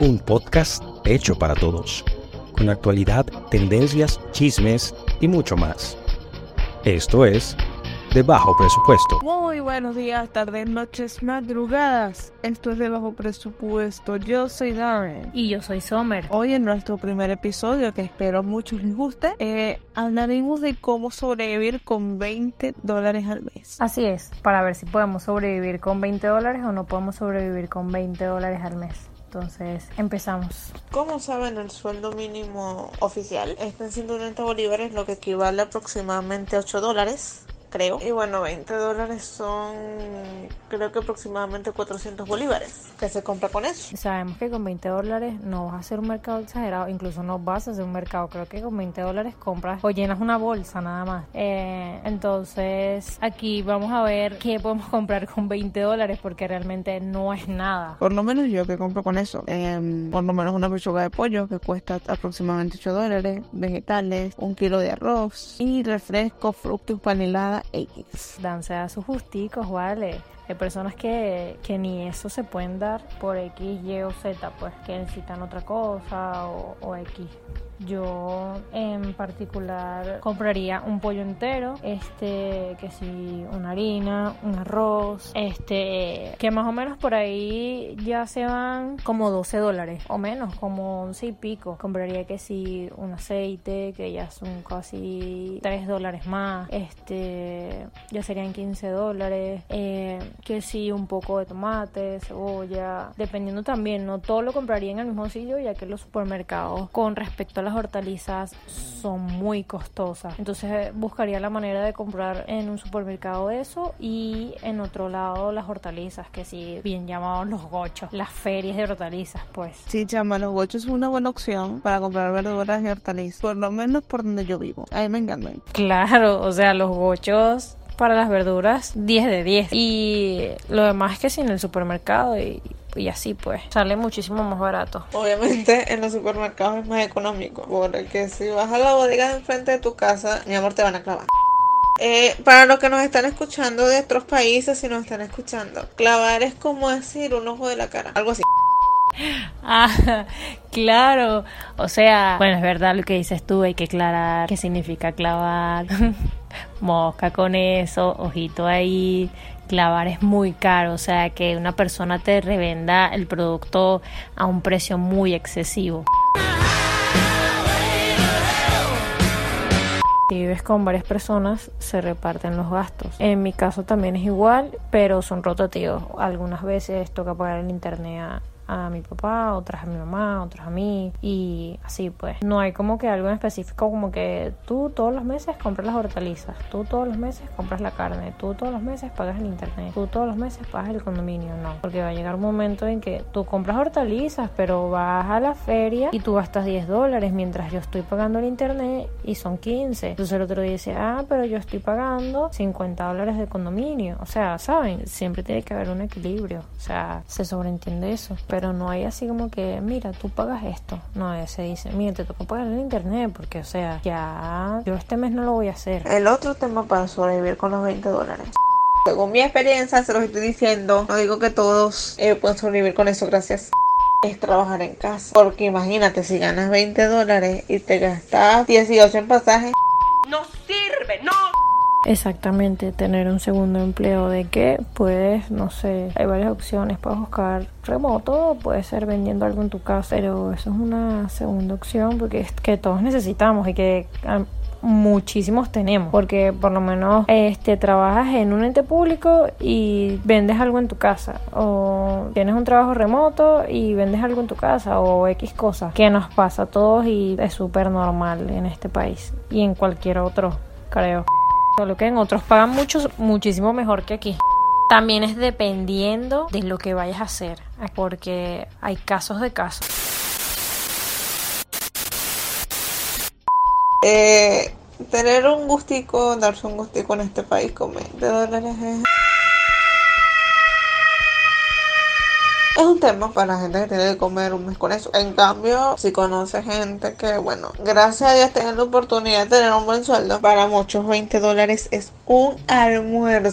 un podcast hecho para todos, con actualidad, tendencias, chismes y mucho más. Esto es De Bajo Presupuesto. Muy buenos días, tardes, noches, madrugadas. Esto es De Bajo Presupuesto. Yo soy Darren. Y yo soy Sommer. Hoy en nuestro primer episodio, que espero muchos les guste, eh, hablaremos de cómo sobrevivir con 20 dólares al mes. Así es, para ver si podemos sobrevivir con 20 dólares o no podemos sobrevivir con 20 dólares al mes. Entonces, empezamos. Como saben, el sueldo mínimo oficial está en 130 bolívares, lo que equivale a aproximadamente 8 dólares creo. Y bueno, 20 dólares son creo que aproximadamente 400 bolívares que se compra con eso. Sabemos que con 20 dólares no vas a hacer un mercado exagerado, incluso no vas a hacer un mercado. Creo que con 20 dólares compras o llenas una bolsa nada más. Eh, entonces aquí vamos a ver qué podemos comprar con 20 dólares porque realmente no es nada. Por lo menos yo que compro con eso. Eh, por lo menos una pechuga de pollo que cuesta aproximadamente 8 dólares, vegetales, un kilo de arroz y refresco, frutos, panelada X. Danse a sus justicos, vale. Hay personas que, que, ni eso se pueden dar por X, Y o Z, pues que necesitan otra cosa o X. Yo en particular compraría un pollo entero, este, que si una harina, un arroz, este, que más o menos por ahí ya se van como 12 dólares o menos, como 11 y pico. Compraría que si un aceite, que ya son casi 3 dólares más, este, ya serían 15 dólares, eh, que si un poco de tomate, cebolla, dependiendo también, no todo lo compraría en el mismo sitio, ya que los supermercados con respecto a las hortalizas son muy costosas. Entonces buscaría la manera de comprar en un supermercado eso y en otro lado las hortalizas, que sí, bien llamados los gochos, las ferias de hortalizas, pues. Sí, chama, los gochos es una buena opción para comprar verduras y hortalizas, por lo menos por donde yo vivo. Ahí me encantan. Claro, o sea, los gochos para las verduras 10 de 10 y lo demás que sí en el supermercado y, y así pues sale muchísimo más barato. Obviamente en los supermercados es más económico porque si vas a la bodega de enfrente de tu casa, mi amor, te van a clavar. Eh, para los que nos están escuchando de otros países, si nos están escuchando, clavar es como decir un ojo de la cara, algo así. Ah, claro. O sea, bueno, es verdad lo que dices tú, hay que aclarar qué significa clavar. Mosca con eso, ojito ahí. Clavar es muy caro, o sea, que una persona te revenda el producto a un precio muy excesivo. Si vives con varias personas, se reparten los gastos. En mi caso también es igual, pero son rotativos. Algunas veces toca pagar el internet a a mi papá, otras a mi mamá, otras a mí y así pues. No hay como que algo en específico como que tú todos los meses compras las hortalizas, tú todos los meses compras la carne, tú todos los meses pagas el internet, tú todos los meses pagas el condominio, no. Porque va a llegar un momento en que tú compras hortalizas pero vas a la feria y tú gastas 10 dólares mientras yo estoy pagando el internet y son 15. Entonces el otro día dice, ah, pero yo estoy pagando 50 dólares de condominio. O sea, ¿saben? Siempre tiene que haber un equilibrio. O sea, se sobreentiende eso pero no hay así como que, mira, tú pagas esto. No, se dice, mira, te toca pagar el internet porque, o sea, ya yo este mes no lo voy a hacer. El otro tema para sobrevivir con los 20 dólares. Según mi experiencia, se los estoy diciendo, no digo que todos eh, puedan sobrevivir con eso, gracias es trabajar en casa. Porque imagínate, si ganas 20 dólares y te gastas 18 en pasajes. No sirve, no Exactamente, tener un segundo empleo de que puedes, no sé, hay varias opciones, puedes buscar remoto, puede ser vendiendo algo en tu casa, pero eso es una segunda opción porque es que todos necesitamos y que muchísimos tenemos porque por lo menos este trabajas en un ente público y vendes algo en tu casa o tienes un trabajo remoto y vendes algo en tu casa o X cosas que nos pasa a todos y es súper normal en este país y en cualquier otro creo Solo que en otros pagan mucho, muchísimo mejor que aquí. También es dependiendo de lo que vayas a hacer, porque hay casos de casos. Eh, tener un gustico, darse un gustico en este país con 20 dólares es... es un tema para la gente que tiene que comer un mes con eso. En cambio, si conoce gente que, bueno, gracias a Dios tienen la oportunidad de tener un buen sueldo, para muchos 20 dólares es un almuerzo.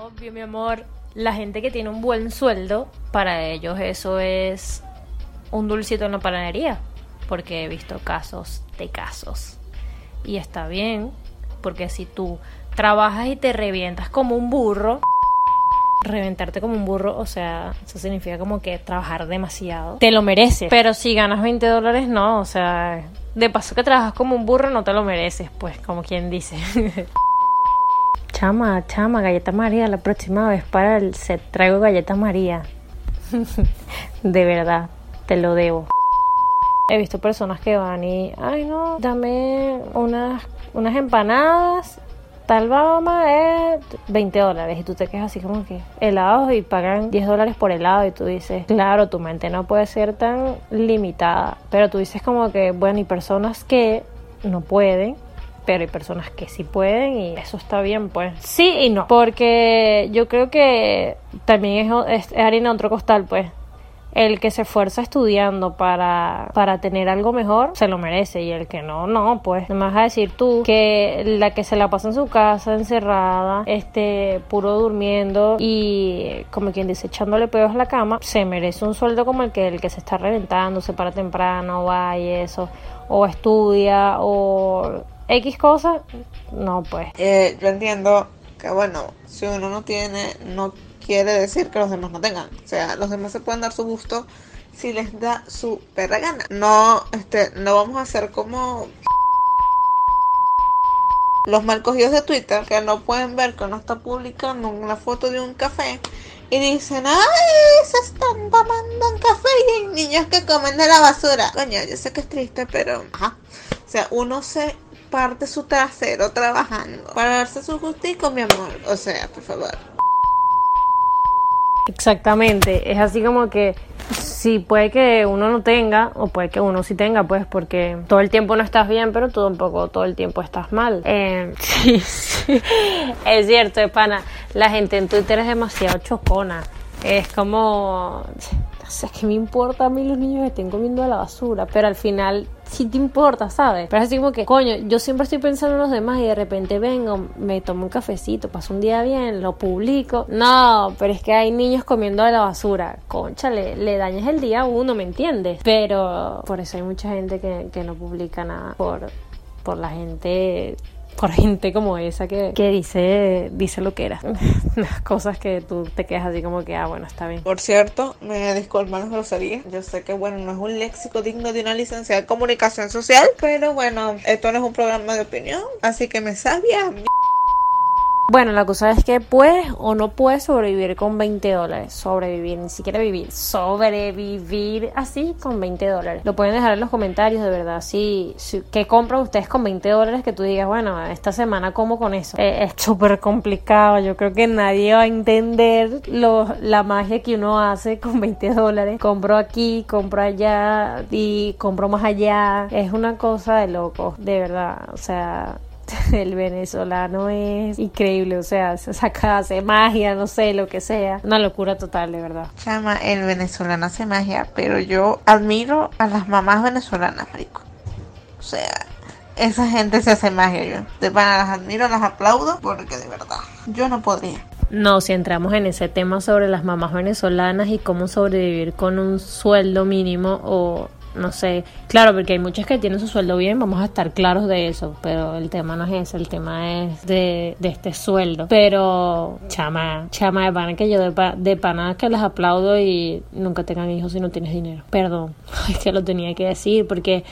Obvio, mi amor, la gente que tiene un buen sueldo, para ellos eso es un dulcito en la panadería, porque he visto casos de casos. Y está bien, porque si tú trabajas y te revientas como un burro, reventarte como un burro, o sea, eso significa como que trabajar demasiado. Te lo mereces. Pero si ganas 20 dólares, no, o sea, de paso que trabajas como un burro, no te lo mereces, pues, como quien dice. chama, chama, galleta María, la próxima vez para el set traigo galleta María. de verdad, te lo debo. He visto personas que van y, ay no, dame unas, unas empanadas tal Bama es 20 dólares y tú te quedas así como que helados y pagan 10 dólares por helado y tú dices, claro, tu mente no puede ser tan limitada, pero tú dices como que, bueno, hay personas que no pueden. Pero hay personas que sí pueden y eso está bien, pues. Sí y no. Porque yo creo que también es, es harina otro costal, pues el que se esfuerza estudiando para, para tener algo mejor se lo merece y el que no, no, pues me vas a decir tú que la que se la pasa en su casa encerrada, este, puro durmiendo y como quien dice echándole pedos a la cama, se merece un sueldo como el que el que se está reventando, se para temprano, va y eso, o estudia o X cosas, no pues. Eh, yo entiendo que bueno, si uno no tiene, no quiere decir que los demás no tengan. O sea, los demás se pueden dar su gusto si les da su perra gana. No, este, no vamos a ser como los mal cogidos de Twitter que no pueden ver que uno está publicando una foto de un café y dicen, ay, se están tomando un café y hay niños que comen de la basura. Coño, yo sé que es triste, pero. O sea, uno se parte su trasero trabajando para darse su gustico, mi amor. O sea, por favor. Exactamente, es así como que si puede que uno no tenga o puede que uno sí tenga, pues porque todo el tiempo no estás bien, pero tú tampoco todo el tiempo estás mal. Eh, sí, sí, es cierto, es. La gente en Twitter es demasiado chocona. Es como, no sé, ¿qué me importa a mí los niños que estén comiendo a la basura? Pero al final sí te importa, ¿sabes? Pero es así como que, coño, yo siempre estoy pensando en los demás y de repente vengo, me tomo un cafecito, paso un día bien, lo publico. No, pero es que hay niños comiendo a la basura. Concha, le, le dañas el día a uno, ¿me entiendes? Pero por eso hay mucha gente que, que no publica nada por, por la gente por gente como esa que, que dice, dice lo que era. Las cosas que tú te quedas así como que, ah, bueno, está bien. Por cierto, me disculpan las groserías. Yo sé que, bueno, no es un léxico digno de una licenciada de comunicación social, pero bueno, esto no es un programa de opinión, así que me sabía bueno, la cosa es que puedes o no puedes sobrevivir con 20 dólares. Sobrevivir, ni siquiera vivir. Sobrevivir así con 20 dólares. Lo pueden dejar en los comentarios, de verdad. Si, ¿Qué compran ustedes con 20 dólares que tú digas, bueno, esta semana como con eso? Eh, es súper complicado. Yo creo que nadie va a entender la magia que uno hace con 20 dólares. Compro aquí, compro allá y compro más allá. Es una cosa de loco, de verdad. O sea, el venezolano es increíble, o sea, se saca, hace magia, no sé, lo que sea. Una locura total, de verdad. Chama, el venezolano hace magia, pero yo admiro a las mamás venezolanas, marico. O sea, esa gente se hace magia, yo. De pana las admiro, las aplaudo, porque de verdad, yo no podría. No, si entramos en ese tema sobre las mamás venezolanas y cómo sobrevivir con un sueldo mínimo o no sé, claro, porque hay muchas que tienen su sueldo bien, vamos a estar claros de eso, pero el tema no es ese, el tema es de, de este sueldo. Pero, chama, chama de pana que yo de, pa, de pana que las aplaudo y nunca tengan hijos si no tienes dinero. Perdón, es que lo tenía que decir porque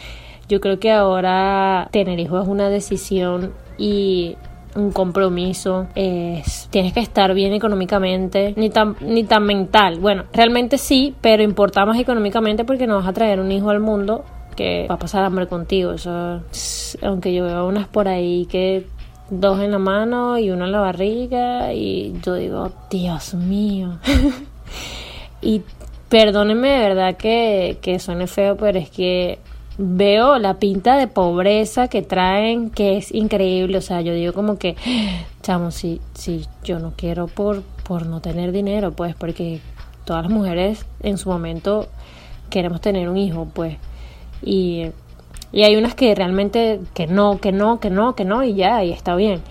yo creo que ahora tener hijos es una decisión y un compromiso, es, tienes que estar bien económicamente, ni tan, ni tan mental. Bueno, realmente sí, pero importa más económicamente porque no vas a traer un hijo al mundo que va a pasar hambre contigo. Eso, aunque yo veo unas por ahí que dos en la mano y uno en la barriga y yo digo, Dios mío. y perdónenme de verdad que, que suene feo, pero es que veo la pinta de pobreza que traen, que es increíble. O sea, yo digo como que, chamo, si, si yo no quiero por, por no tener dinero, pues, porque todas las mujeres en su momento queremos tener un hijo, pues. Y, y hay unas que realmente que no, que no, que no, que no, y ya, y está bien.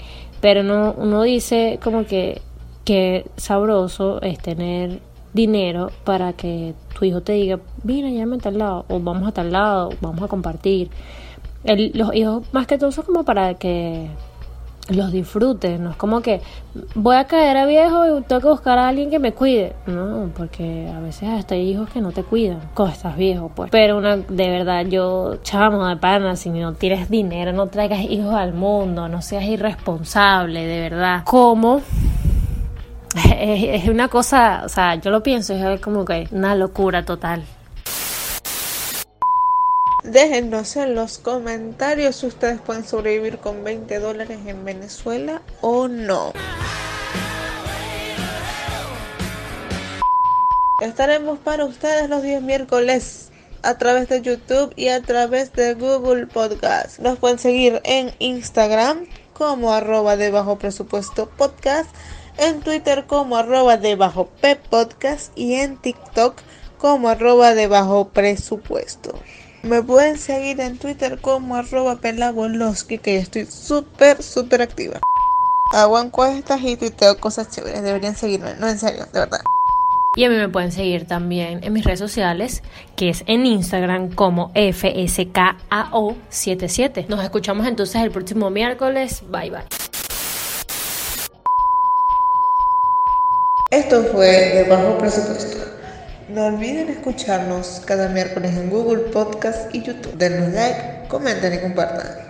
Pero no, uno dice como que, que sabroso es tener dinero para que tu hijo te diga, mira, llévame a tal lado, o vamos a tal lado, vamos a compartir. El- los hijos más que todo son como para que los disfrutes, no es como que voy a caer a viejo y tengo que buscar a alguien que me cuide. No, porque a veces hasta hay hijos que no te cuidan cuando estás viejo, pues. Pero una, de verdad, yo, chamo de pana, si no tienes dinero, no traigas hijos al mundo, no seas irresponsable, de verdad. ¿Cómo? Es, una cosa, o sea, yo lo pienso, es como que una locura total. Déjennos en los comentarios si ustedes pueden sobrevivir con 20 dólares en Venezuela o no. Estaremos para ustedes los días miércoles a través de YouTube y a través de Google Podcast. Nos pueden seguir en Instagram como arroba de bajo presupuesto podcast, en Twitter como arroba de bajo p podcast y en TikTok como arroba de bajo presupuesto. Me pueden seguir en Twitter como arroba pelagoloski, que yo estoy súper, súper activa. Hago encuestas y tuiteo cosas chéveres. Deberían seguirme, no en serio, de verdad. Y a mí me pueden seguir también en mis redes sociales, que es en Instagram como FSKAO77. Nos escuchamos entonces el próximo miércoles. Bye bye. Esto fue de bajo presupuesto. No olviden escucharnos cada miércoles en Google Podcast y YouTube. Denos like, comenten y compartan.